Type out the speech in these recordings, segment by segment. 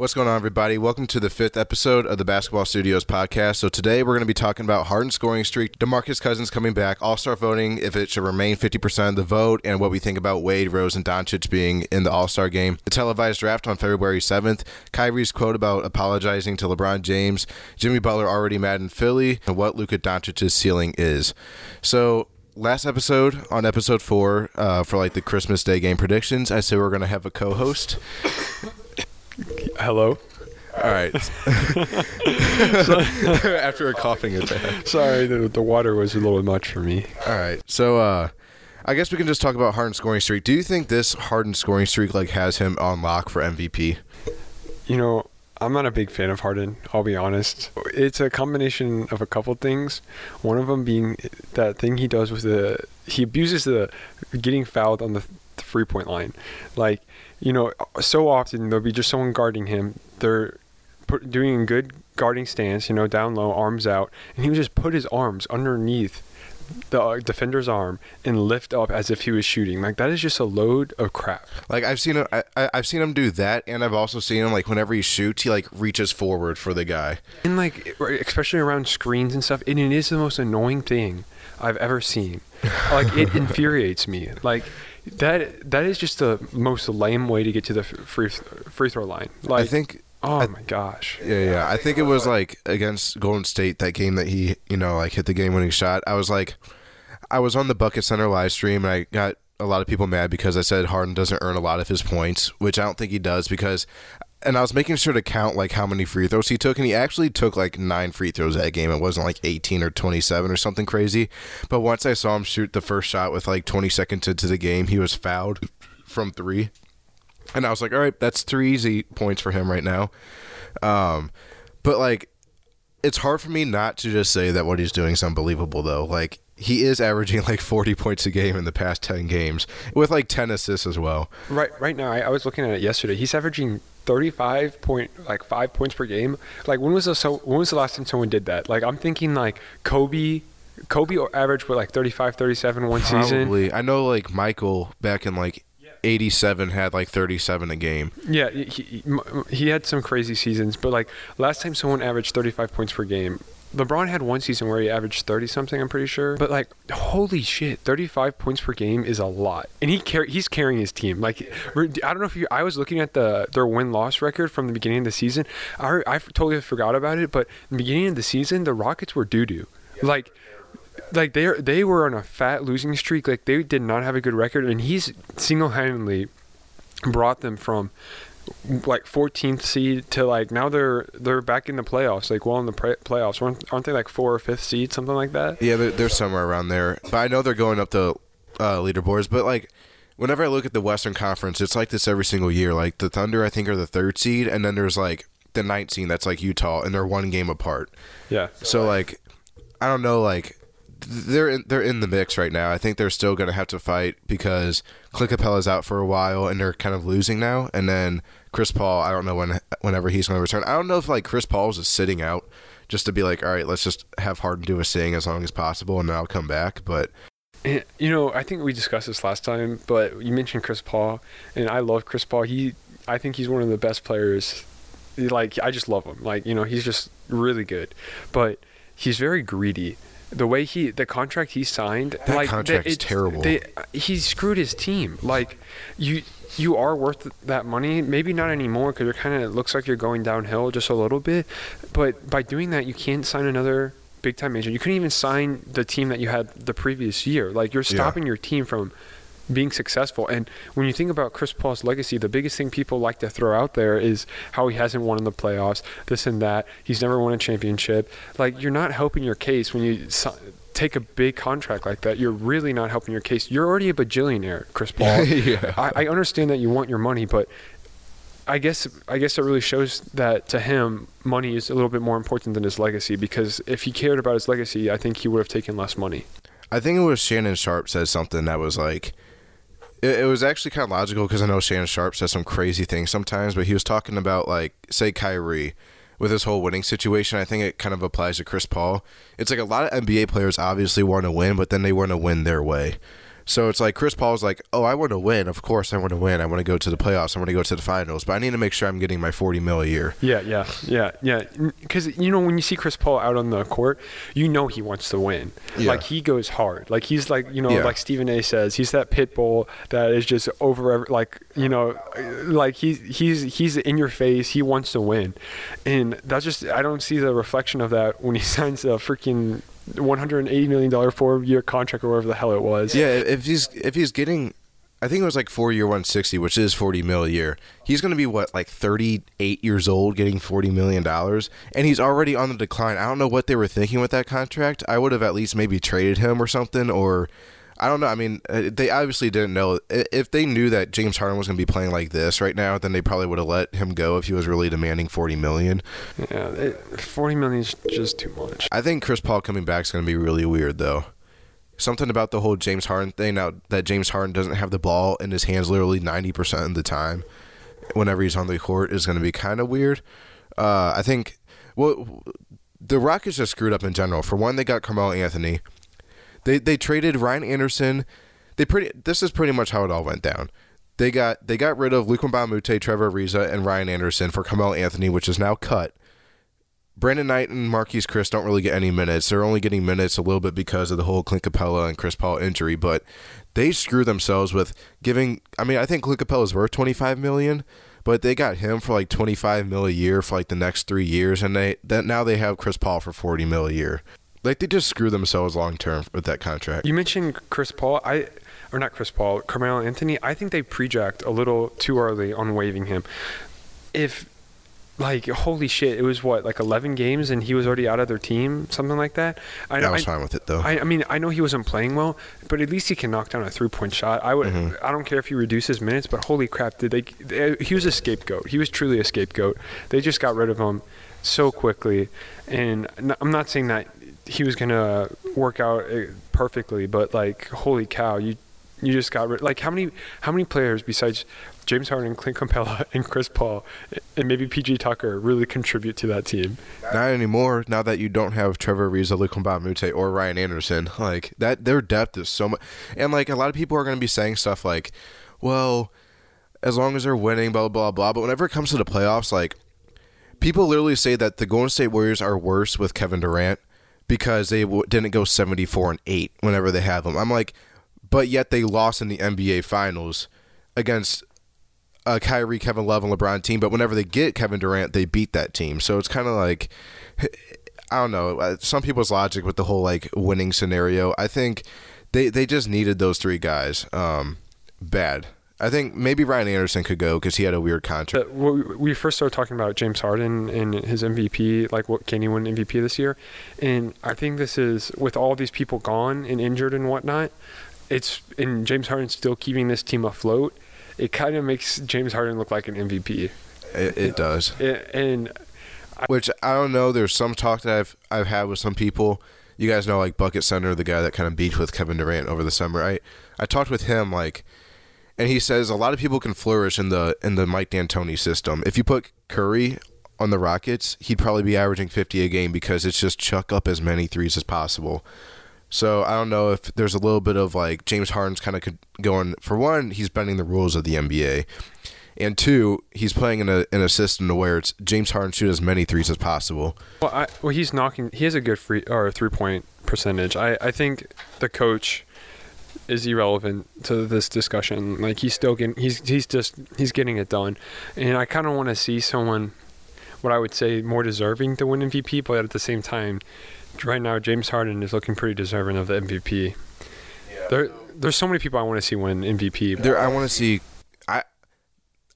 What's going on, everybody? Welcome to the fifth episode of the Basketball Studios podcast. So today we're going to be talking about Harden scoring streak, DeMarcus Cousins coming back, All Star voting, if it should remain 50% of the vote, and what we think about Wade, Rose, and Doncic being in the All Star game. The televised draft on February 7th. Kyrie's quote about apologizing to LeBron James. Jimmy Butler already mad in Philly, and what Luka Doncic's ceiling is. So last episode on episode four uh, for like the Christmas Day game predictions, I said we're going to have a co-host. Hello. All right. After a coughing attack. Sorry, the, the water was a little much for me. All right. So uh I guess we can just talk about Harden scoring streak. Do you think this Harden scoring streak like has him on lock for MVP? You know, I'm not a big fan of Harden. I'll be honest. It's a combination of a couple things. One of them being that thing he does with the he abuses the getting fouled on the three point line. Like you know, so often there'll be just someone guarding him. They're put, doing a good guarding stance, you know, down low, arms out, and he would just put his arms underneath the uh, defender's arm and lift up as if he was shooting. Like that is just a load of crap. Like I've seen him, I, have seen him do that, and I've also seen him like whenever he shoots, he like reaches forward for the guy. And like especially around screens and stuff, and it is the most annoying thing I've ever seen. Like it infuriates me. Like that that is just the most lame way to get to the free free throw line. Like I think. Oh I, my gosh. Yeah, yeah. I think it was like against Golden State that game that he, you know, like hit the game winning shot. I was like, I was on the Bucket Center live stream and I got a lot of people mad because I said Harden doesn't earn a lot of his points, which I don't think he does because and I was making sure to count like how many free throws he took, and he actually took like nine free throws that game. It wasn't like 18 or 27 or something crazy. But once I saw him shoot the first shot with like 20 seconds into the game, he was fouled from three, and I was like, all right, that's three easy points for him right now. Um, but like, it's hard for me not to just say that what he's doing is unbelievable, though. Like, he is averaging like 40 points a game in the past 10 games with like 10 assists as well. Right right now I, I was looking at it yesterday. He's averaging 35 point like 5 points per game. Like when was the so when was the last time someone did that? Like I'm thinking like Kobe Kobe averaged what like 35 37 one Probably. season. I know like Michael back in like 87 had like 37 a game. Yeah, he, he had some crazy seasons, but like last time someone averaged 35 points per game LeBron had one season where he averaged 30 something, I'm pretty sure. But like, holy shit, 35 points per game is a lot. And he car- he's carrying his team. Like, I don't know if you, I was looking at the their win loss record from the beginning of the season. I, I totally forgot about it, but the beginning of the season, the Rockets were doo doo. Like, like they they were on a fat losing streak. Like they did not have a good record, and he's single handedly brought them from like 14th seed to like now they're they're back in the playoffs like well in the pre- playoffs. Aren't, aren't they like four or fifth seed something like that? Yeah they're, they're somewhere around there. But i know they're going up the uh, leaderboards. But like whenever i look at the western conference it's like this every single year. Like the thunder i think are the third seed and then there's like the ninth seed that's like utah and they're one game apart. Yeah. So like i don't know like they're in, they're in the mix right now. I think they're still going to have to fight because Clint Capela's out for a while and they're kind of losing now. And then Chris Paul, I don't know when whenever he's going to return. I don't know if like Chris Paul's is sitting out just to be like, all right, let's just have Harden do a sing as long as possible and then I'll come back. But you know, I think we discussed this last time, but you mentioned Chris Paul, and I love Chris Paul. He, I think he's one of the best players. Like I just love him. Like you know, he's just really good, but he's very greedy the way he the contract he signed that like contract's terrible. they, he screwed his team. Like you you are worth that money. Maybe not anymore because you're kind of It looks like you're going downhill just a little bit. But by doing that you can't sign another big time agent. You couldn't even sign the team that you had the previous year. Like you're stopping yeah. your team from being successful. And when you think about Chris Paul's legacy, the biggest thing people like to throw out there is how he hasn't won in the playoffs, this and that. He's never won a championship. Like you're not helping your case when you take a big contract like that. You're really not helping your case. You're already a bajillionaire, Chris Paul. yeah. I, I understand that you want your money, but I guess I guess it really shows that to him, money is a little bit more important than his legacy. Because if he cared about his legacy, I think he would have taken less money. I think it was Shannon Sharpe said something that was like, it, it was actually kind of logical because I know Shannon Sharpe says some crazy things sometimes, but he was talking about like say Kyrie with this whole winning situation. I think it kind of applies to Chris Paul. It's like a lot of NBA players obviously want to win, but then they want to win their way. So it's like Chris Paul's like, oh, I want to win. Of course, I want to win. I want to go to the playoffs. I want to go to the finals. But I need to make sure I'm getting my 40 mil a year. Yeah, yeah, yeah, yeah. Because you know when you see Chris Paul out on the court, you know he wants to win. Yeah. Like he goes hard. Like he's like you know Yeah. like Stephen A. says he's that pit bull that is just over like you know like he's he's he's in your face. He wants to win, and that's just I don't see the reflection of that when he signs a freaking 180 million dollar four year contract or whatever the hell it was. Yeah, if he's if he's getting, I think it was like four year 160, which is 40 mil a year. He's going to be what like 38 years old, getting 40 million dollars, and he's already on the decline. I don't know what they were thinking with that contract. I would have at least maybe traded him or something, or I don't know. I mean, uh, they obviously didn't know. If they knew that James Harden was going to be playing like this right now, then they probably would have let him go if he was really demanding 40 million. yeah. It, 40 million is just too much. I think Chris Paul coming back is going to be really weird, though. Something about the whole James Harden thing now that James Harden doesn't have the ball in his hands literally 90% of the time whenever he's on the court is going to be kind of weird. Uh, I think, well, the Rockets just screwed up in general. For one, they got Carmelo Anthony. They they traded Ryan Anderson. They pretty. This is pretty much how it all went down. They got they got rid of Luke Mbamute, Trevor Ariza, and Ryan Anderson for Carmelo Anthony, which is now cut. Brandon Knight and Marquese Chriss don't really get any minutes. They're only getting minutes a little bit because of the whole Clint Capela and Chris Paul injury, but they screw themselves with giving. I mean, I think Clint is worth twenty five million, but they got him for like twenty five mil a year for like the next three years, and they that now they have Chris Paul for forty mil a year. Like they just screw themselves long term with that contract. You mentioned Chris Paul. I or not Chris Paul, Carmelo Anthony. I think they prejacked a little too early on waiving him. If like holy shit, it was what like 11 games and he was already out of their team, something like that. I, I was I, fine with it though. I, I mean, I know he wasn't playing well, but at least he can knock down a three-point shot. I would. Mm-hmm. I don't care if he reduces minutes, but holy crap, did they, they? He was a scapegoat. He was truly a scapegoat. They just got rid of him so quickly, and I'm not saying that he was gonna work out uh, perfectly, but like, holy cow, you you just got rid. Like, how many how many players besides James Harden, Clint Capela, and Chris Paul, and maybe PJ Tucker really contribute to that team? Not anymore. Now that you don't have Trevor Ariza, Luke Mbamute, or Ryan Anderson, like that, their depth is so much. And like a lot of people are to be saying stuff like, "Well, as long as they're winning, blah blah blah." But whenever it comes to the playoffs, like people literally say that the Golden State Warriors are worse with Kevin Durant because they w- didn't go seventy four and eight whenever they have them. I'm like, but yet they lost in the NBA Finals against a Kyrie, Kevin Love, and LeBron team. But whenever they get Kevin Durant, they beat that team. So it's kind of like I don't know. uh, Some people's logic with the whole like winning scenario. I think they they just needed those three guys. Um, bad. I think maybe Ryan Anderson could go because he had a weird contract. We- first started talking about James Harden and his MVP, like what can he win MVP this year? And I think this is with all these people gone and injured and whatnot. It's and James Harden still keeping this team afloat. It kind of makes James Harden look like an MVP. It, it does. And Which I don't know. There's some talk that I've I've had with some people. You guys know like Bucket Center, the guy that kind of beat with Kevin Durant over the summer. I I talked with him like, and he says a lot of people can flourish in the in the Mike D'Antoni system. If you put Curry on the Rockets, he'd probably be averaging 50 a game because it's just chuck up as many threes as possible. So I don't know if there's a little bit of like James Harden's kind of going for one, he's bending the rules of the NBA. And two, he's playing in a in a system to where it's James Harden shoot as many threes as possible. well, I, well, he's knocking. He has a good free or three point percentage. I I think the coach is irrelevant to this discussion. Like he's still getting he's he's just he's getting it done, and I kind of want to see someone, what I would say more deserving to win MVP, but at the same time, right now James Harden is looking pretty deserving of the MVP. There there's so many people I want to see win MVP. There, I want to see. I,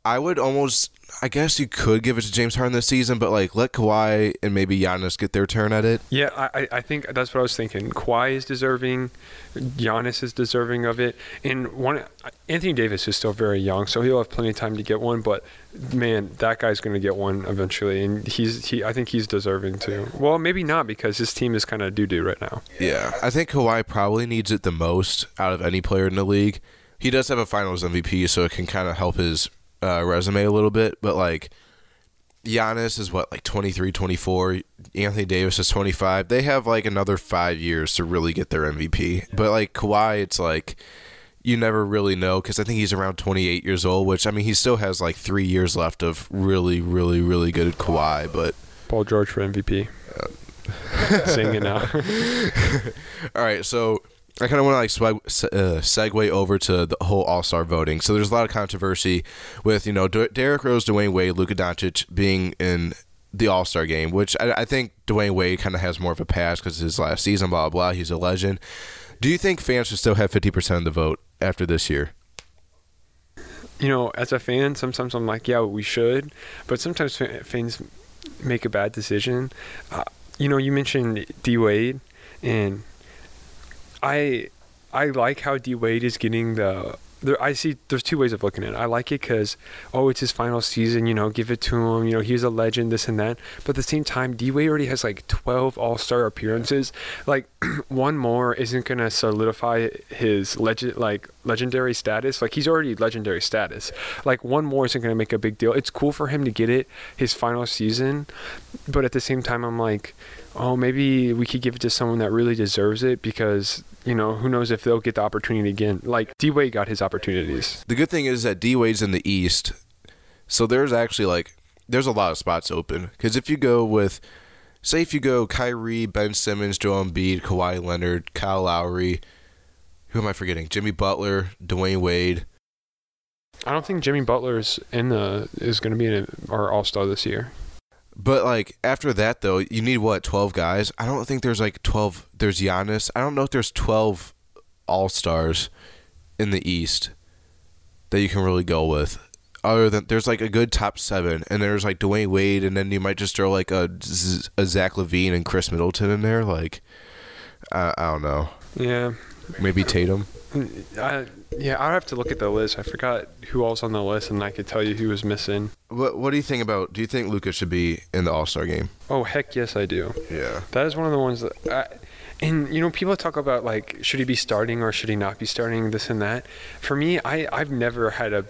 I would almost. I guess you could give it to James Harden this season, but like let Kawhi and maybe Giannis get their turn at it. Yeah, I, I- think that's what I was thinking. Kawhi is deserving, Giannis is deserving of it, and one Anthony Davis is still very young, so he'll have plenty of time to get one. But man, that guy's going to get one eventually, and he's he. I think he's deserving too. Well, maybe not because his team is kind of doo doo right now. Yeah, I think Kawhi probably needs it the most out of any player in the league. He does have a Finals MVP, so it can kind of help his uh, resume a little bit. But like, Giannis is what like 23, 24. Anthony Davis is 25. They have like another five years to really get their MVP. But like Kawhi, it's like you never really know because I think he's around 28 years old, which I mean he still has like three years left of really, really, really good Kawhi. But Paul George for MVP. Saying it now. all right, so I kind of want to like swag, uh, segue over to the whole All Star voting. So there's a lot of controversy with you know D- Rose, Dwyane Wade, Luka Doncic being in the All Star game, which I, I think Dwyane Wade kind of has more of a pass because his last season, blah blah. blah. He's a legend. Do you think fans should still have 50% of the vote after this year? you know, as a fan, sometimes I'm like, yeah, we should, but sometimes fans make a bad decision. Uh, you know, you mentioned D Wade, and I I like how D Wade is getting the. There, I see. There's two ways of looking at it. I like it because, oh, it's his final season. You know, give it to him. You know, he's a legend. This and that. But at the same time, D Wade already has like 12 All Star appearances. Like, one more isn't gonna solidify his legend, like legendary status. Like, he's already legendary status. Like, one more isn't gonna make a big deal. It's cool for him to get it his final season, but at the same time, I'm like, oh, maybe we could give it to someone that really deserves it because, you know, who knows if they'll get the opportunity again. Like, D Wade got his opportunities. The good thing is that D Wade's in the East, so there's actually like there's a lot of spots open. Because if you go with, say, if you go Kyrie, Ben Simmons, Joel Embiid, Kawhi Leonard, Kyle Lowry, who am I forgetting? Jimmy Butler, Dwyane Wade. I don't think Jimmy Butler's in the is going to be in our All Star this year. But like after that though, you need what twelve guys? I don't think there's like twelve. There's Giannis. I don't know if there's twelve All Stars in the East that you can really go with. Other than there's like a good top seven, and there's like Dwyane Wade, and then you might just throw like a, a Zach LaVine and Khris Middleton in there. Like I, I don't know, Yeah, maybe Tatum. I, yeah, I'd have to look at the list. I forgot who else on the list, and I could tell you who was missing. What What do you think about? Do you think Lucas should be in the All Star game? Oh heck, yes, I do. Yeah. That is one of the ones that. I, and you know, people talk about like, should he be starting or should he not be starting? This and that. For me, I I've never had a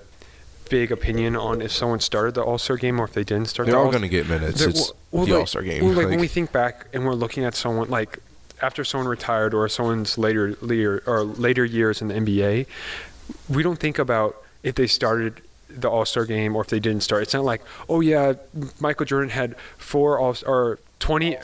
big opinion on if someone started the All Star game or if they didn't start. They're the all going to get minutes. It's well, the like- All Star game. Well, like, when we think back and we're looking at someone like after someone retired or someone's later later or later years in the NBA, we don't think about if they started the All Star game or if they didn't start. It's not like, oh yeah, Michael Jordan had four All or twenty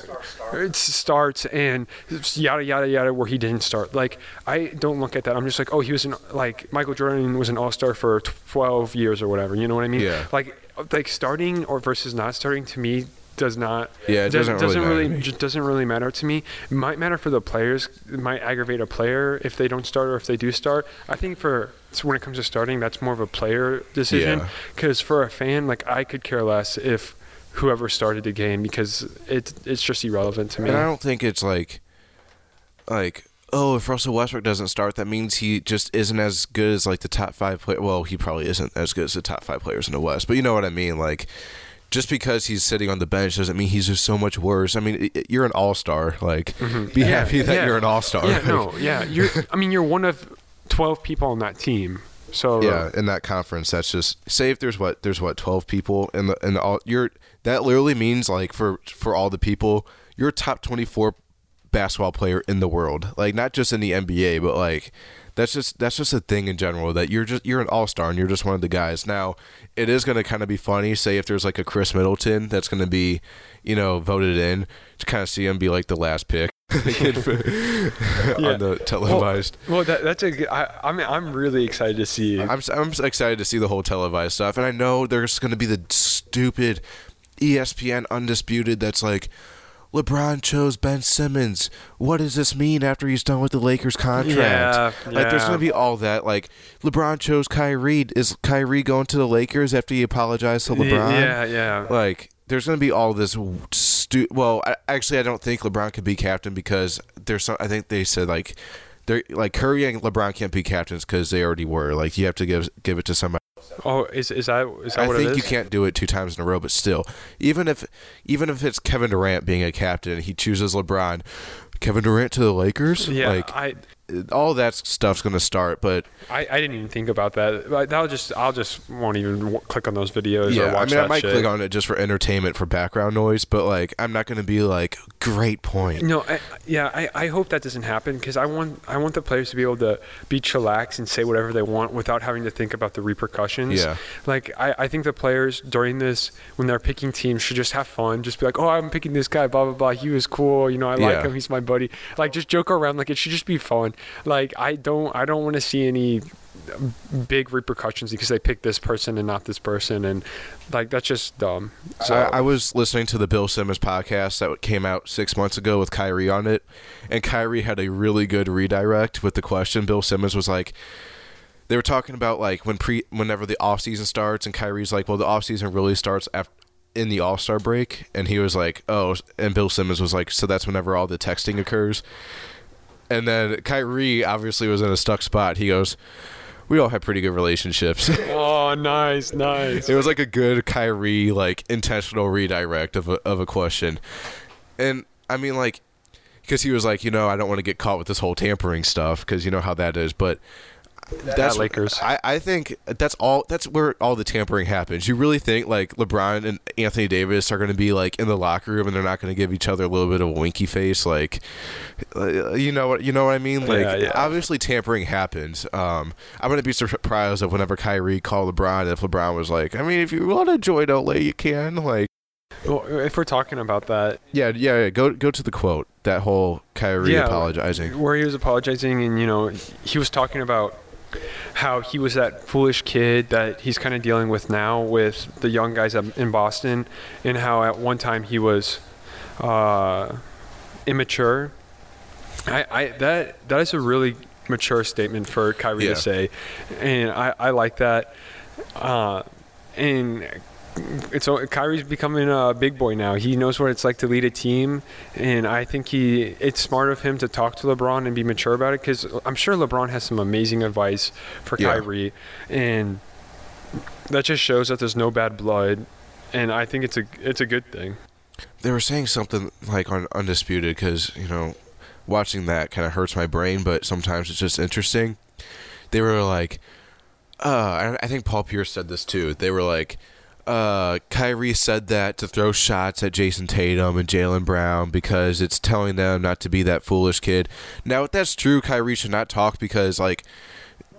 starts and yada yada yada where he didn't start. Like I don't look at that. I'm just like, oh, he was an like Michael Jordan was an All Star for 12 years or whatever. You know what I mean? Yeah. Like like starting or versus not starting to me does not Yeah, it does- doesn't really matter to me. just doesn't really matter to me. It might matter for the players. It might aggravate a player if they don't start or if they do start. I think for so when it comes to starting, that's more of a player decision. Yeah. Because for a fan, like I could care less if whoever started the game because it it's just irrelevant to me. And I don't think it's like, like, oh, if Russell Westbrook doesn't start, that means he just isn't as good as like the top five player. Well, he probably isn't as good as the top five players in the West, but you know what I mean. Like, just because he's sitting on the bench doesn't mean he's just so much worse. I mean, you're an all star. Like, be Mm-hmm. Yeah, happy that yeah. you're an all star. yeah, no, yeah. You're. I mean, you're one of 12 people on that team. So yeah, in that conference, that's just say if there's what there's what twelve people in the in the all you're that literally means like for for all the people you're a top twenty four basketball player in the world, like not just in the NBA, but like that's just that's just a thing in general that you're just you're an all star and you're just one of the guys. Now it is going to kind of be funny. Say if there's like a Khris Middleton that's going to be you know voted in to kind of see him be like the last pick on the televised. Well, that, that's a good. I, I mean, I'm really excited to see. I'm I'm excited to see the whole televised stuff, and I know there's going to be the stupid ESPN undisputed that's like. LeBron chose Ben Simmons. What does this mean after he's done with the Lakers contract? Yeah, Like, there's gonna be all that. Like, LeBron chose Kyrie. Is Kyrie going to the Lakers after he apologized to LeBron? Yeah, yeah. Like, there's gonna be all this stu- Well, I, actually, I don't think LeBron could be captain because there's some. I think they said like, they're like Curry and LeBron can't be captains because they already were. Like, you have to give give it to somebody. Oh, is is that is that I what think it is? you can't do it two times in a row, but still, even if even if it's Kevin Durant being a captain, and he chooses LeBron. Kevin Durant to the Lakers. Yeah, like I all that stuff's gonna start. But I, I didn't even think about that. Like, That'll just I'll just won't even w- click on those videos or yeah, I mean, I might shit. click on it just for entertainment, for background noise. But like, I'm not gonna be like, great point. No, I, yeah, I, I hope that doesn't happen because I want I want the players to be able to be chillax and say whatever they want without having to think about the repercussions. Yeah. Like I, I think the players during this when they're picking teams should just have fun. Just be like, oh, I'm picking this guy, blah blah blah. He was cool. You know, I like Yeah. him. He's my buddy. Like just joke around. Like it should just be fun. Like I don't I don't want to see any big repercussions because they picked this person and not this person and like that's just dumb. So I, I was listening to the Bill Simmons podcast that came out six months ago with Kyrie on it, and Kyrie had a really good redirect with the question. Bill Simmons was like, they were talking about like when pre, whenever the off season starts, and Kyrie's like, well, the off season really starts after in the All Star break, and he was like, oh, and Bill Simmons was like, so that's whenever all the texting occurs, and then Kyrie obviously was in a stuck spot. He goes. We all have pretty good relationships. oh, nice, nice. It was like a good Kyrie like intentional redirect of a of a question, and I mean like because he was like you know I don't want to get caught with this whole tampering stuff because you know how that is, but that's Lakers. I, I think that's all. That's where all the tampering happens. You really think like LeBron and Anthony Davis are going to be like in the locker room and they're not going to give each other a little bit of a winky face, like uh, you know what you know what I mean? Like Yeah, yeah. obviously tampering happens. Um, I'm going to be surprised if whenever Kyrie called LeBron, if LeBron was like, I mean, if you want to join LA, you can. Like, Well, if we're talking about that, yeah, yeah, yeah. Go go to the quote. That whole Kyrie Yeah. apologizing. where he was apologizing and you know he was talking about how he was that foolish kid that he's kind of dealing with now with the young guys in Boston and how at one time he was uh, immature. I, I that that is a really mature statement for Kyrie Yeah. to say, and I, I like that. Uh, and it's Kyrie's becoming a big boy now. He knows what it's like to lead a team, and I think he it's smart of him to talk to LeBron and be mature about it because I'm sure LeBron has some amazing advice for Yeah. Kyrie, and that just shows that there's no bad blood, and I think it's a it's a good thing. they were saying something like on undisputed because you know watching that kind of hurts my brain but sometimes it's just interesting they were like uh i think paul pierce said this too they were like uh kyrie said that to throw shots at jayson tatum and jaylen brown because it's telling them not to be that foolish kid. Now if that's true kyrie should not talk because like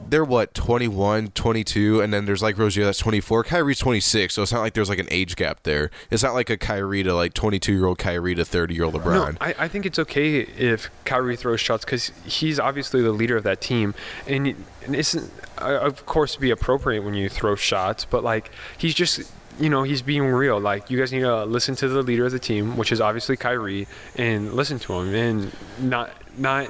they're what 21 22 and then there's like rozier that's 24 kyrie's 26 so it's not like there's like an age gap there. It's not like a kyrie to like 22 year old kyrie to 30 year old lebron. No, I, I think it's okay if Kyrie throws shots because he's obviously the leader of that team, and, it's uh, of course be appropriate when you throw shots, but like he's just you know he's being real. Like you guys need to listen to the leader of the team, which is obviously Kyrie, and listen to him and not not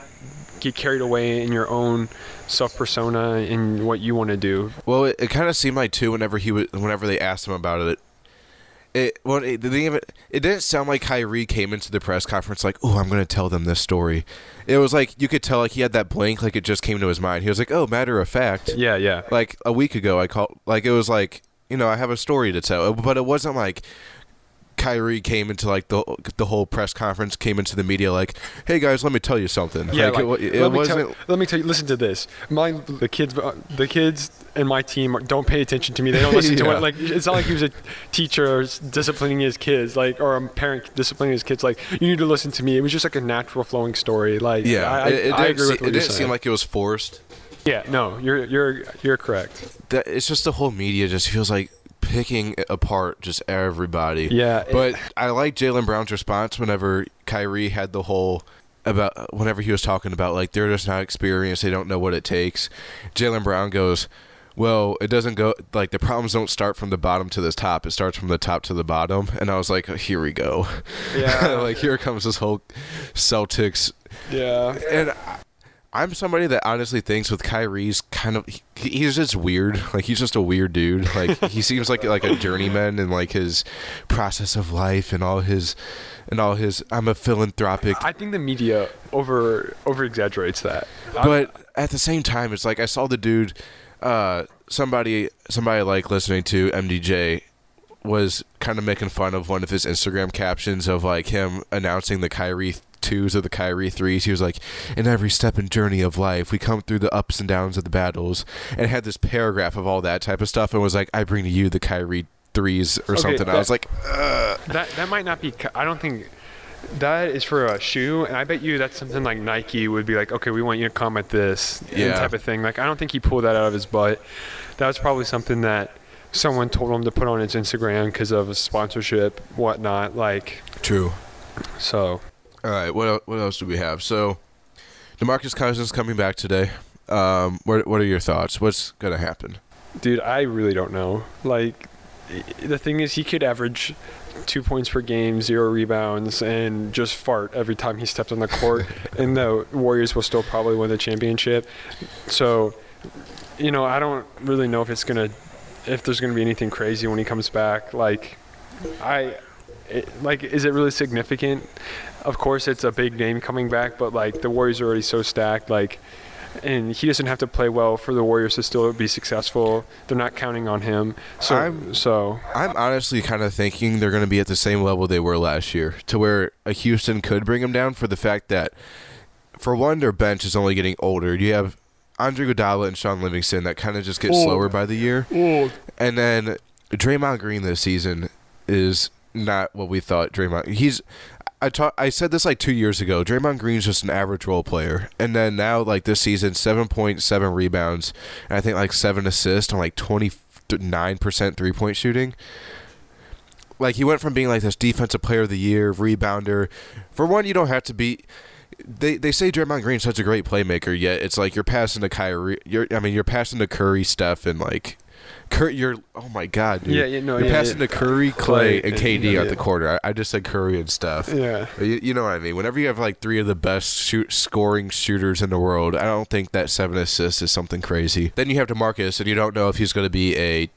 get carried away in your own self persona and what you want to do. well it, it kind of seemed like too whenever he was whenever they asked him about it it well it, the thing of it, it didn't sound like Kyrie came into the press conference like oh I'm gonna tell them this story it was like you could tell like he had that blank like it just came to his mind he was like oh matter of fact Yeah, yeah. like a week ago I called like it was like you know I have a story to tell but it wasn't like Kyrie came into like the the whole press conference came into the media like hey guys let me tell you something Yeah, like, like, it, it let, me tell, let me tell you. Listen to this. My the kids, uh, the kids and my team don't pay attention to me. They don't listen to Yeah. what like. It's not like he was a teacher disciplining his kids, like or a parent disciplining his kids. Like you need to listen to me. It was just like a natural flowing story. Like yeah I, it, it I agree se- with what it didn't seem like it was forced yeah, no, you're you're you're correct. that it's just the whole media just feels like picking apart just everybody Yeah, but I like Jaylen Brown's response whenever Kyrie had the whole about whenever he was talking about like they're just not experienced, they don't know what it takes. Jaylen Brown goes, "Well, it doesn't go like the problems don't start from the bottom to the top. It starts from the top to the bottom." And I was like, "Here we go." Yeah. like here comes this whole Celtics yeah. and I- I'm somebody that honestly thinks with Kyrie's kind of he, he's just weird. Like he's just a weird dude. Like he seems like like a journeyman in like his process of life and all his and all his I'm a philanthropic I think the media over over exaggerates that. but at the same time it's like I saw the dude uh somebody somebody like listening to MDJ was kind of making fun of one of his Instagram captions of like him announcing the Kyrie twos or the Kyrie threes. He was like, "In every step and journey of life, we come through the ups and downs of the battles," and had this paragraph of all that type of stuff, and was like, "I bring to you the Kyrie threes or Okay, something." I was like, Ugh. That that might not be. I don't think that is for a shoe, and I bet you that's something like Nike would be like, okay, we want you to comment this Yeah. type of thing. Like I don't think he pulled that out of his butt. That was probably something that someone told him to put on his Instagram because of a sponsorship, whatnot. Like "True." so. All right, what what else do we have? So, Demarcus Cousins coming back today. Um, what what are your thoughts? What's gonna happen? Dude, I really don't know. Like, the thing is, he could average two points per game, zero rebounds, and just fart every time he stepped on the court, and the Warriors will still probably win the championship. So, you know, I don't really know if it's gonna, if there's gonna be anything crazy when he comes back. Like, I, it, like, is it really significant? Of course, it's a big name coming back, but like the Warriors are already so stacked. Like, and he doesn't have to play well for the Warriors to still be successful. They're not counting on him. So, I'm- so I'm honestly kind of thinking they're going to be at the same level they were last year, to where a Houston could bring them down for the fact that, for one, their bench is only getting older. You have Andre Iguodala and Shaun Livingston that kind of just get Oh. slower by the year, and then Draymond Green this season is not what we thought. Draymond, he's. I ta- I said this like two years ago. Draymond Green's just an average role player, and then now like this season, seven point seven rebounds, and I think like seven assists on like twenty nine percent three point shooting. Like he went from being like this defensive player of the year, rebounder. For one, you don't have to be. They they say Draymond Green's such a great playmaker, yet it's like you're passing to Kyrie. You're I mean you're passing to Curry, Steph, and like. Cur- you're oh my god, dude. Yeah, yeah, no, you're yeah, passing yeah. to Curry, Clay, Clay, and KD yeah, at the quarter. I, I just said Curry and stuff. yeah. You, you know what I mean? Whenever you have like three of the best shoot, scoring shooters in the world, I don't think that seven assists is something crazy. Then you have DeMarcus, and you don't know if he's going to be a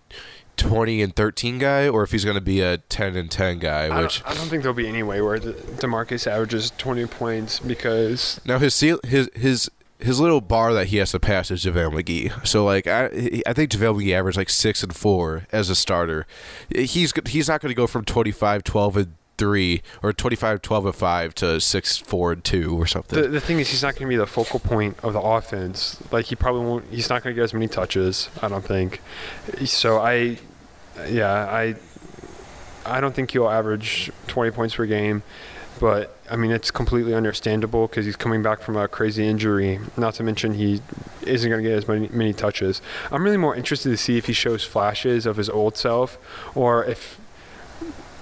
20 and 13 guy or if he's going to be a 10 and 10 guy, I which don't, I don't think there'll be any way where the, Demarcus averages 20 points because now his his his his little bar that he has to pass is JaVale McGee. So like I I think JaVale McGee averaged like 6 and 4 as a starter. He's he's not going to go from 25 12 and 3 or 25 12 and 5 to 6 4 and 2 or something. the, the thing is he's not going to be the focal point of the offense. Like he probably won't. He's not going to get as many touches. I don't think. So I, yeah, I, I don't think he'll average 20 points per game. But I mean, it's completely understandable because he's coming back from a crazy injury. Not to mention he isn't going to get as many, many touches. I'm really more interested to see if he shows flashes of his old self, or if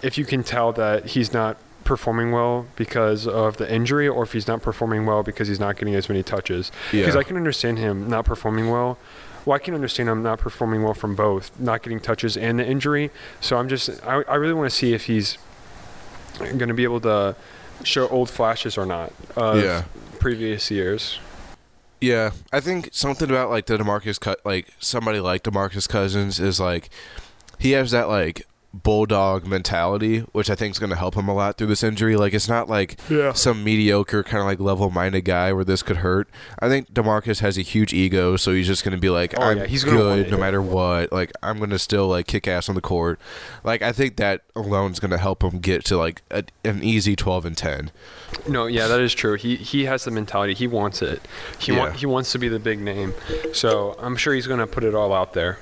if you can tell that he's not performing well because of the injury, or if he's not performing well because he's not getting as many touches. Because Yeah. I can understand him not performing well. Well, I can understand him not performing well from both, not getting touches and the injury. So I'm just, I, I really want to see if he's going to be able to show old flashes or not of Yeah. previous years. Yeah, I think something about like the Demarcus cut, like somebody like Demarcus Cousins is like he has that like bulldog mentality, which I think is going to help him a lot through this injury. Like it's not like Yeah. some mediocre kind of like level-minded guy where this could hurt. I think Demarcus has a huge ego, so he's just going to be like, Oh, I'm yeah, he's good no matter what. Like I'm going to still like kick ass on the court. Like I think that alone is going to help him get to like a, an easy 12 and 10. No, yeah, that is true. He he has the mentality. He wants it. He Yeah. want, he wants to be the big name. So I'm sure he's going to put it all out there.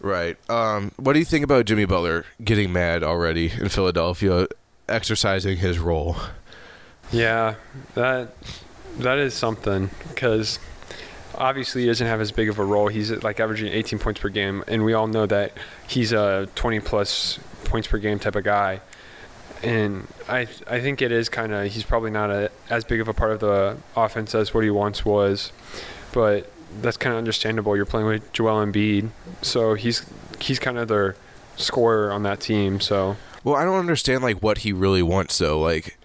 Right. Um, what do you think about Jimmy Butler getting mad already in Philadelphia, exercising his role? Yeah, that that is something because obviously he doesn't have as big of a role. He's like averaging 18 points per game, and we all know that he's a 20 plus points per game type of guy. And I I think it is kind of he's probably not a, as big of a part of the offense as what he once was, but that's kind of understandable. You're playing with Joel Embiid, so he's he's kind of their scorer on that team. So Well, I don't understand like what he really wants though. Like,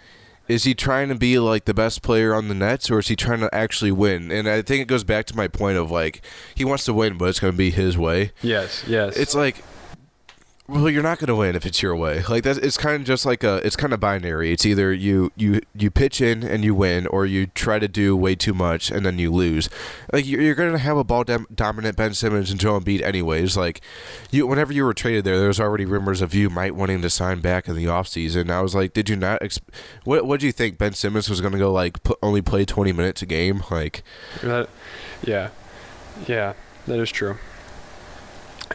is he trying to be like the best player on the Nets, or is he trying to actually win? And I think it goes back to my point of like he wants to win, but it's going to be his way. yes, yes, It's like Well, you're not going to win if it's your way. Like that's it's kind of just like a it's kind of binary. It's either you you you pitch in and you win, or you try to do way too much and then you lose. Like you're, you're going to have a ball dom- dominant Ben Simmons and Joel Embiid anyways. Like you, whenever you were traded there, there was already rumors of you might wanting to sign back in the offseason. I was like, did you not? Exp- what what do you think Ben Simmons was going to go like only play 20 minutes a game? Like That, yeah, yeah, that is true.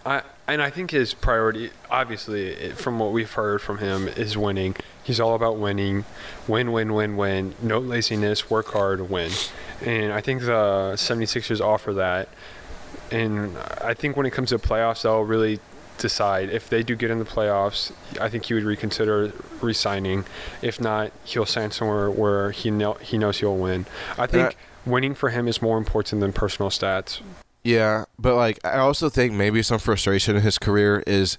I and I think his priority, obviously, from what we've heard from him, is winning. He's all about winning, win, win, win, win. No laziness, work hard, win. And I think the 76ers offer that. And I think when it comes to playoffs, they'll really decide if they do get in the playoffs. I think he would reconsider re-signing. If not, he'll sign somewhere where he know, he knows he'll win. I think winning for him is more important than personal stats. Yeah, but like I also think maybe some frustration in his career is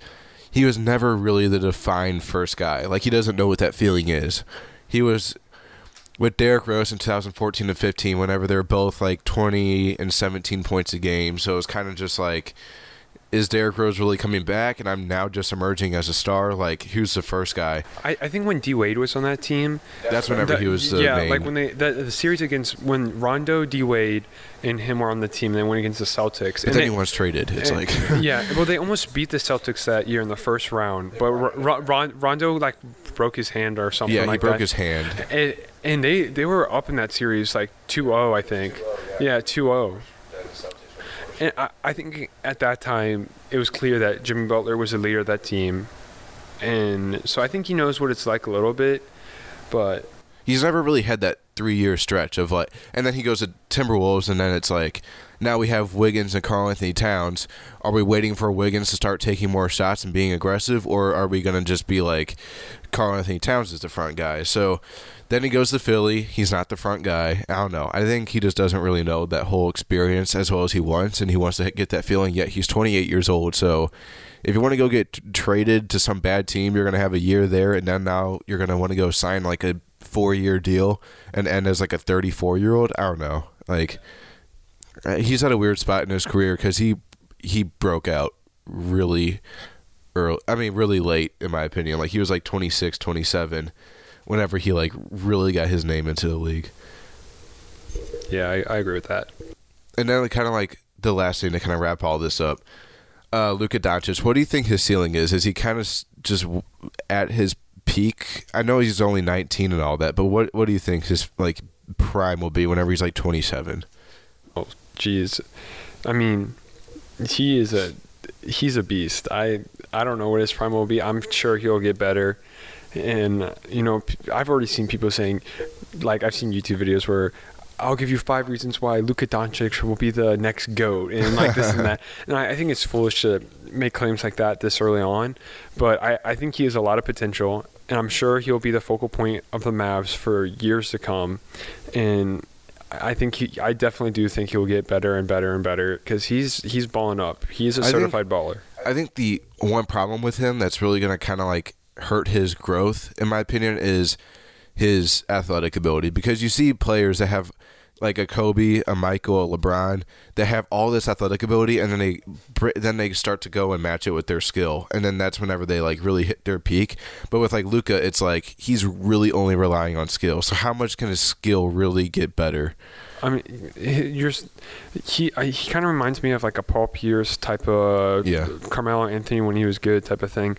he was never really the defined first guy. Like he doesn't know what that feeling is. He was with Derrick Rose in 2014 and 15 whenever they were both like 20 and 17 points a game. So it was kind of just like is Derrick Rose really coming back and I'm now just emerging as a star? Like who's the first guy? I, I think when D Wade was on that team, That's whenever that- he was the yeah, main. like when they the, the series against when Rondo, D Wade, and him were on the team, and they went against the Celtics. but and then they- he was traded. It's and- like yeah, well, they almost beat the Celtics that year in the first round, but R- R- Rondo like broke his hand or something yeah, he like broke that. his hand. And, and they they were up in that series like 2-0, I think. Yeah, 2-0. And I, I think at that time it was clear that Jimmy Butler was the leader of that team, and so I think he knows what it's like a little bit. But he's never really had that three year stretch of like, and then he goes to Timberwolves, and then it's like, now we have Wiggins and Karl Anthony Towns. Are we waiting for Wiggins to start taking more shots and being aggressive, or are we gonna just be like, Karl Anthony Towns is the front guy? So then he goes to Philly. He's not the front guy. I don't know. I think he just doesn't really know that whole experience as well as he wants, and he wants to get that feeling. Yet he's 28 years old, so. If you want to go get t- traded to some bad team, you're going to have a year there, and then now you're going to want to go sign like a four year deal and end as like a 34 year old. I don't know. Like, uh, he's at a weird spot in his career because he he broke out really early. I mean, really late, in my opinion. Like, he was like 26, 27 whenever he like really got his name into the league. yeah, I, I agree with that. And then kind of like the last thing to kind of wrap all this up, uh, Luka Doncic. What do you think his ceiling is? Is he kind of just at his peak? I know he's only 19 and all that, but what what do you think his like prime will be whenever he's like 27? Oh, jeez. I mean, he is a he's a beast. I I don't know what his prime will be. I'm sure he'll get better. And you know, I've already seen people saying, like I've seen YouTube videos where I'll give you five reasons why Luka Doncic will be the next goat, and like this and that. And I, I think it's foolish to make claims like that this early on. But I, I think he has a lot of potential, and I'm sure he'll be the focal point of the Mavs for years to come. And I think he, I definitely do think he'll get better and better and better because he's he's balling up. He's a I think- certified baller. I think the one problem with him that's really going to kind of like hurt his growth, in my opinion, is his athletic ability. Because you see players that have like a Kobe, a Michael, a LeBron, that have all this athletic ability, and then they then they start to go and match it with their skill, and then that's whenever they like really hit their peak. But with like Luka, it's like he's really only relying on skill. So how much can his skill really get better? I mean, he- you're he I, he kind of reminds me of like a Paul Pierce type of Yeah. Carmelo Anthony when he was good type of thing,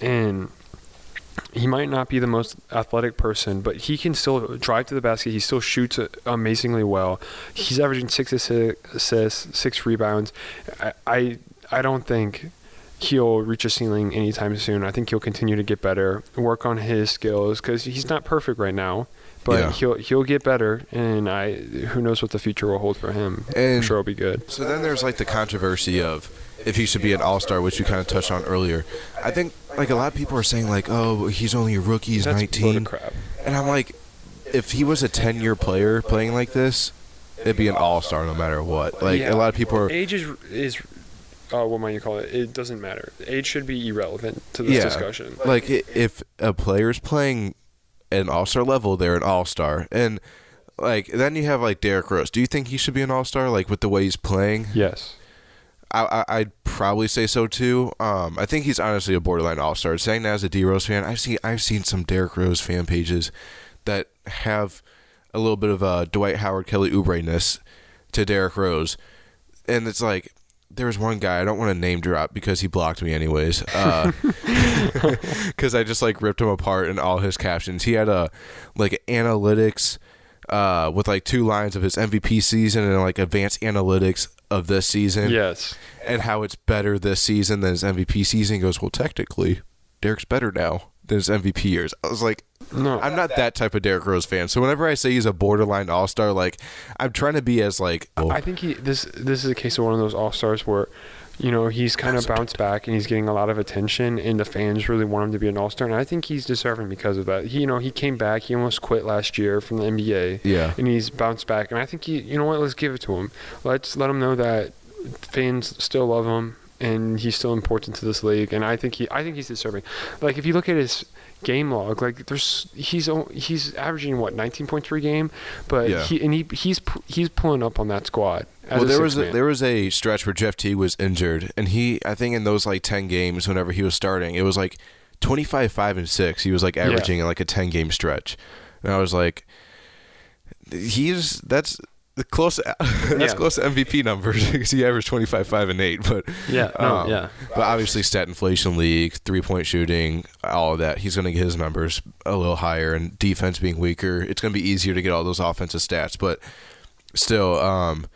and he might not be the most athletic person, but he can still drive to the basket. He still shoots amazingly well. He's averaging six assists, six rebounds. I, I I don't think he'll reach a ceiling anytime soon. I think he'll continue to get better, work on his skills because he's not perfect right now. But Yeah. he'll he'll get better, and I who knows what the future will hold for him. I'm sure it'll be good. So then there's like the controversy of if he should be an all star, which we kind of touched on earlier. I think like a lot of people are saying like, oh, he's only a rookie, he's That's 19, and I'm like, if he was a 10 year player playing like this, it'd be an all star no matter what. Like Yeah. a lot of people are. Age is is uh, what might you call it? It doesn't matter. Age should be irrelevant to this Yeah. discussion. Like if a player is playing an all star level, they're an all star, and like then you have like Derrick Rose. Do you think he should be an all star? Like with the way he's playing, Yes. I, I'd probably say so too. Um, I think he's honestly a borderline all star. Saying that as a D Rose fan, I've seen I've seen some Derrick Rose fan pages that have a little bit of a Dwight Howard Kelly Oubre ness to Derrick Rose, and it's like there was one guy I don't want to name drop because he blocked me anyways. Because I just like ripped him apart in all his captions. He had a like analytics uh, with like two lines of his MVP season and like advanced analytics of this season. Yes. And how it's better this season than his MVP season. He goes, well, technically, Derrick's better now than his MVP years. I was like, No. I'm not that type of Derrick Rose fan. So whenever I say he's a borderline All Star, like I'm trying to be as like, oh, I think he this this is a case of one of those all stars where, you know, he's kind of bounced back and he's getting a lot of attention, and the fans really want him to be an all star, and I think he's deserving because of that. He, you know, he came back, he almost quit last year from the NBA, Yeah. and he's bounced back, and I think he, you know what, let's give it to him. Let's let him know that fans still love him. And he's still important to this league, and I think he, I think he's deserving. Like if you look at his game log, like there's he's he's averaging what 19 points per game, but Yeah. he and he he's he's pulling up on that squad. As well, there was a, there was a stretch where Jeff Teague was injured, and he I think in those like ten games, whenever he was starting, it was like 25, five and six. He was like averaging in like a ten game stretch, and I was like, he's that's the close that's Yeah. close to MVP numbers because he averaged 25, five and eight. But Yeah, no, um, yeah. But obviously, stat inflation league, three point shooting, all of that. He's going to get his numbers a little higher, and defense being weaker, it's going to be easier to get all those offensive stats. But still, um,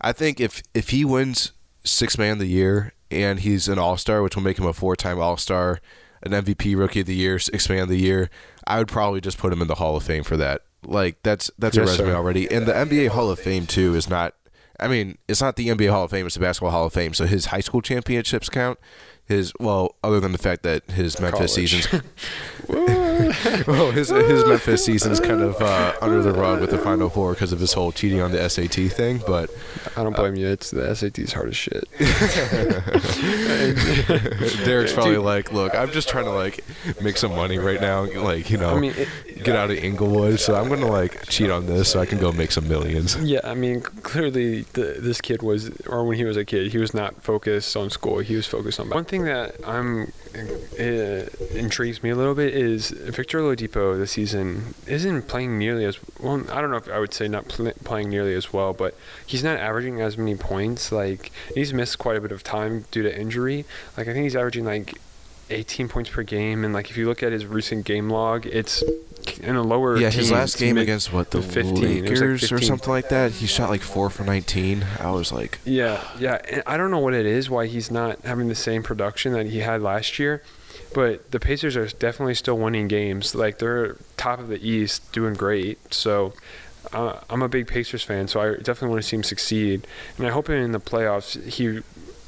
I think if if he wins six man of the year and he's an all star, which will make him a four time all star, an MVP rookie of the year, six man of the year, I would probably just put him in the Hall of Fame for that. Like that's that's Yes, a resume sir. already, and the NBA Hall of Fame too is not. I mean, it's not the NBA Hall of Fame; it's the Basketball Hall of Fame. So his high school championships count. His well, other than the fact that his Memphis College. seasons, well, his his Memphis season is kind of uh, under the rug with the Final Four because of his whole cheating on the SAT thing. But I don't blame you. It's the SAT's hard as shit. Derrick's probably Dude. like, "Look, I'm just trying to like make some money right now, like you know, I mean, it- get out of Englewood. So I'm gonna like cheat on this so I can go make some millions. Yeah, I mean, clearly the, this kid was, or when he was a kid, he was not focused on school. He was focused on. One thing that I'm uh, intrigues me a little bit is Victor Oladipo this season isn't playing nearly as well. I don't know if I would say not pl- playing nearly as well, but he's not averaging as many points. Like he's missed quite a bit of time due to injury. Like I think he's averaging like 18 points per game, and like if you look at his recent game log, it's in a lower. Yeah, his last game against what the 15. It was like Lakers or something like that, he shot like four for 19. I was like, Yeah, yeah. And I don't know what it is why he's not having the same production that he had last year, but the Pacers are definitely still winning games. Like they're top of the East, doing great. So uh, I'm a big Pacers fan, so I definitely want to see him succeed. And I hope in the playoffs he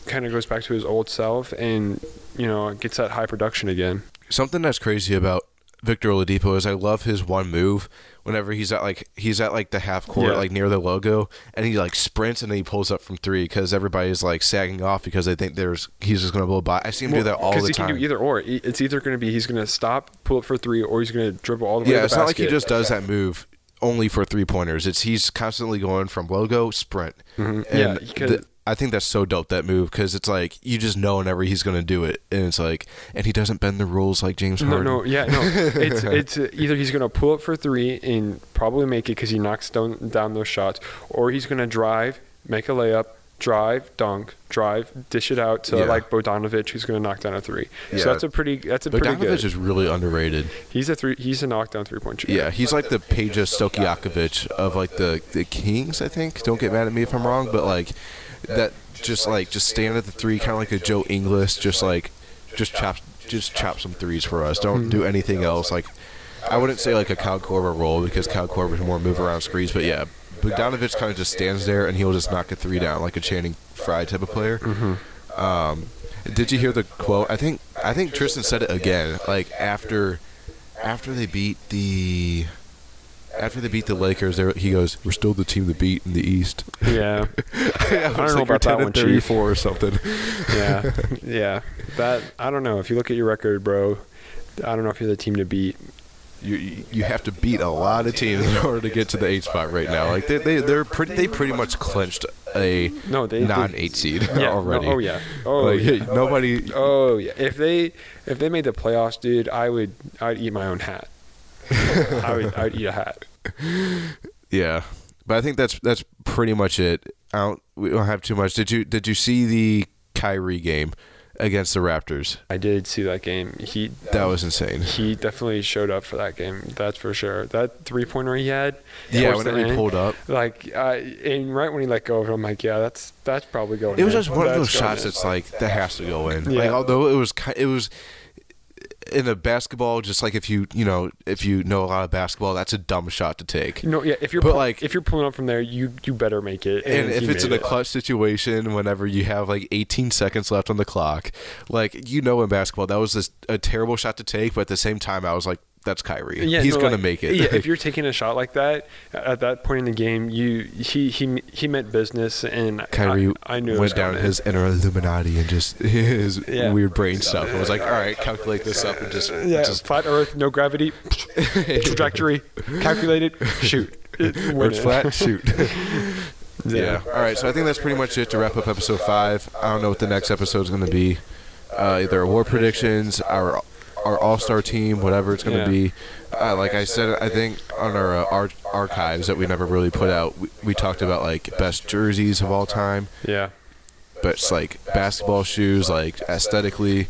kind of goes back to his old self and you know gets that high production again. something that's crazy about Victor Oladipo is I love his one move. Whenever he's at like he's at like the half court, Yeah. like near the logo, and he like sprints and then he pulls up from three because everybody's like sagging off because they think there's he's just gonna blow by. I see him do that all Because the he time. can do either or. It's either going to be he's going to stop, pull up for three, or he's going to dribble all the way yeah, to the it's not like he just does that move only for three pointers. It's he's constantly going from logo sprint. Mhm. And Yeah, because- I think that's so dope that move because it's like you just know whenever he's gonna do it, and it's like, and he doesn't bend the rules like James Harden. no, no, yeah, no. It's it's uh, either he's gonna pull up for three and probably make it because he knocks down down those shots, or he's gonna drive, make a layup, drive, dunk, drive, dish it out to Yeah. like Bogdanovich, who's gonna knock down a three. Yeah. So that's a pretty that's a pretty good. is really underrated. he's a three. He's a knockdown three point shooter. Yeah, he's like the Peja Stojakovic of like the the Kings. I think. Don't get mad at me if I'm wrong, but like that, just like just stand at the three, kind of like a Joe Ingles, just like just chop just chop some threes for us. Don't do anything else. Like I wouldn't say like a Kyle Korver role because Kyle Korver's more move around screens, but yeah. Bogdanovich kind of just stands there and he'll just knock a three down like a Channing Frye type of player. Um, did you hear the quote? I think I think Tristan said it again. Like after after they beat the after they beat the Lakers, there he goes, "We're still the team to beat in the East." yeah, I, don't know about that one. Thirty-four or something. yeah, yeah. That I don't know. If you look at your record, bro, I don't know if you're the team to beat. you you have to beat a lot of teams in order to get to the eight spot right now. Like they they they're pretty they pretty much clinched a No, they- they- non eight seed Yeah, no, already. oh, yeah. Oh, like, yeah. nobody. Oh yeah. If they if they made the playoffs, dude, I would I'd eat my own hat. I would I'd eat a hat. Yeah, but I think that's that's pretty much it. I don't we don't have too much. Did you did you see the Kyrie game against the Raptors? I did see that game. He That was insane. he definitely showed up for that game. That's for sure. That three pointer he had. Yeah, whenever he pulled up. Like, uh, and right when he let go of it, I'm like, yeah, that's that's probably going. It was in. just one of those shots in. that's like that has to go in. Yeah. Like although it was it was in a basketball, just like if you you know if you know a lot of basketball, that's a dumb shot to take. No, yeah. If you're But, pull- like- if you're pulling up from there, you you better make it. And if it's in a it. clutch situation, whenever you have like 18 seconds left on the clock, like you know in basketball that was this, a terrible shot to take, but at the same time I was like, that's Kyrie. Yeah, He's no, gonna like, make it. Yeah, if you're taking a shot like that at that point in the game, you he he he meant business, and Kyrie I, I knew went down his inner Illuminati and just his Yeah. weird brain stuff. I was like, all right, calculate this up and just Yeah, just flat Earth, no gravity, trajectory, calculated, shoot. Earth's flat, shoot. yeah. All right. So I think that's pretty much it to wrap up episode five. I don't know what the next episode is going to be. Uh, either award predictions, our our all star team, whatever it's going to Yeah. be. Uh, like I said, I think on our uh, ar- archives that we never really put out, we, we talked about like best jerseys of all time, Yeah. but it's like basketball shoes, like aesthetically.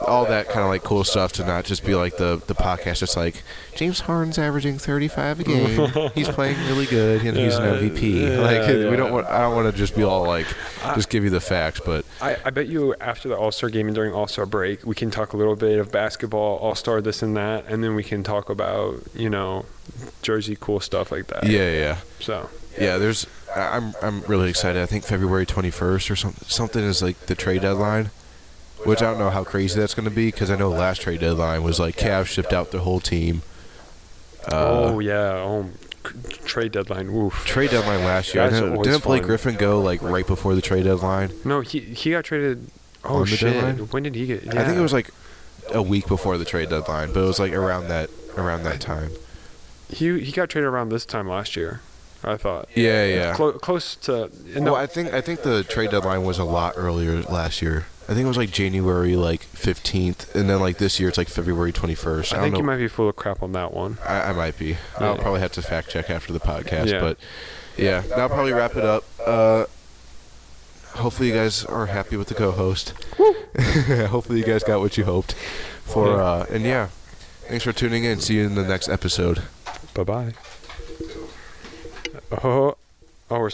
All that kind of like cool stuff to not just be like the the podcast, just like James Harden's averaging 35 a game. he's playing really good and he's an MVP. yeah, like we don't want. I don't want to just be all like just give you the facts, but I, I bet you after the All Star game and during All Star break, we can talk a little bit of basketball, All Star this and that, and then we can talk about you know, jersey cool stuff like that. yeah, yeah, So yeah. There's. I'm I'm really excited. I think February 21st or something something is like the trade deadline. Which I don't know how crazy that's going to be because I know last trade deadline was like Cavs shipped out their whole team. Uh, oh yeah, oh trade deadline. Oof. trade deadline last year. I That's know- didn't Blake fun. Griffin go like right before the trade deadline? No, he he got traded. Oh shit! deadline? When did he get? I think it was like a week before the trade deadline, but it was like around that around that time. He he got traded around this time last year. I thought. Yeah, yeah. Clo- close to. No, No, I think I think the trade deadline was a lot earlier last year. I think it was like January like fifteenth, and then like this year it's like February twenty first. I I, think you might be full of crap on that one. I, I might be. I'll probably have to fact check after the podcast, Yeah. but yeah, that'll probably wrap it up. Uh, hopefully you guys are happy with the co-host. hopefully you guys got what you hoped for. Uh, and yeah, thanks for tuning in. See you in the next episode. Bye bye. Oh, oh, we're so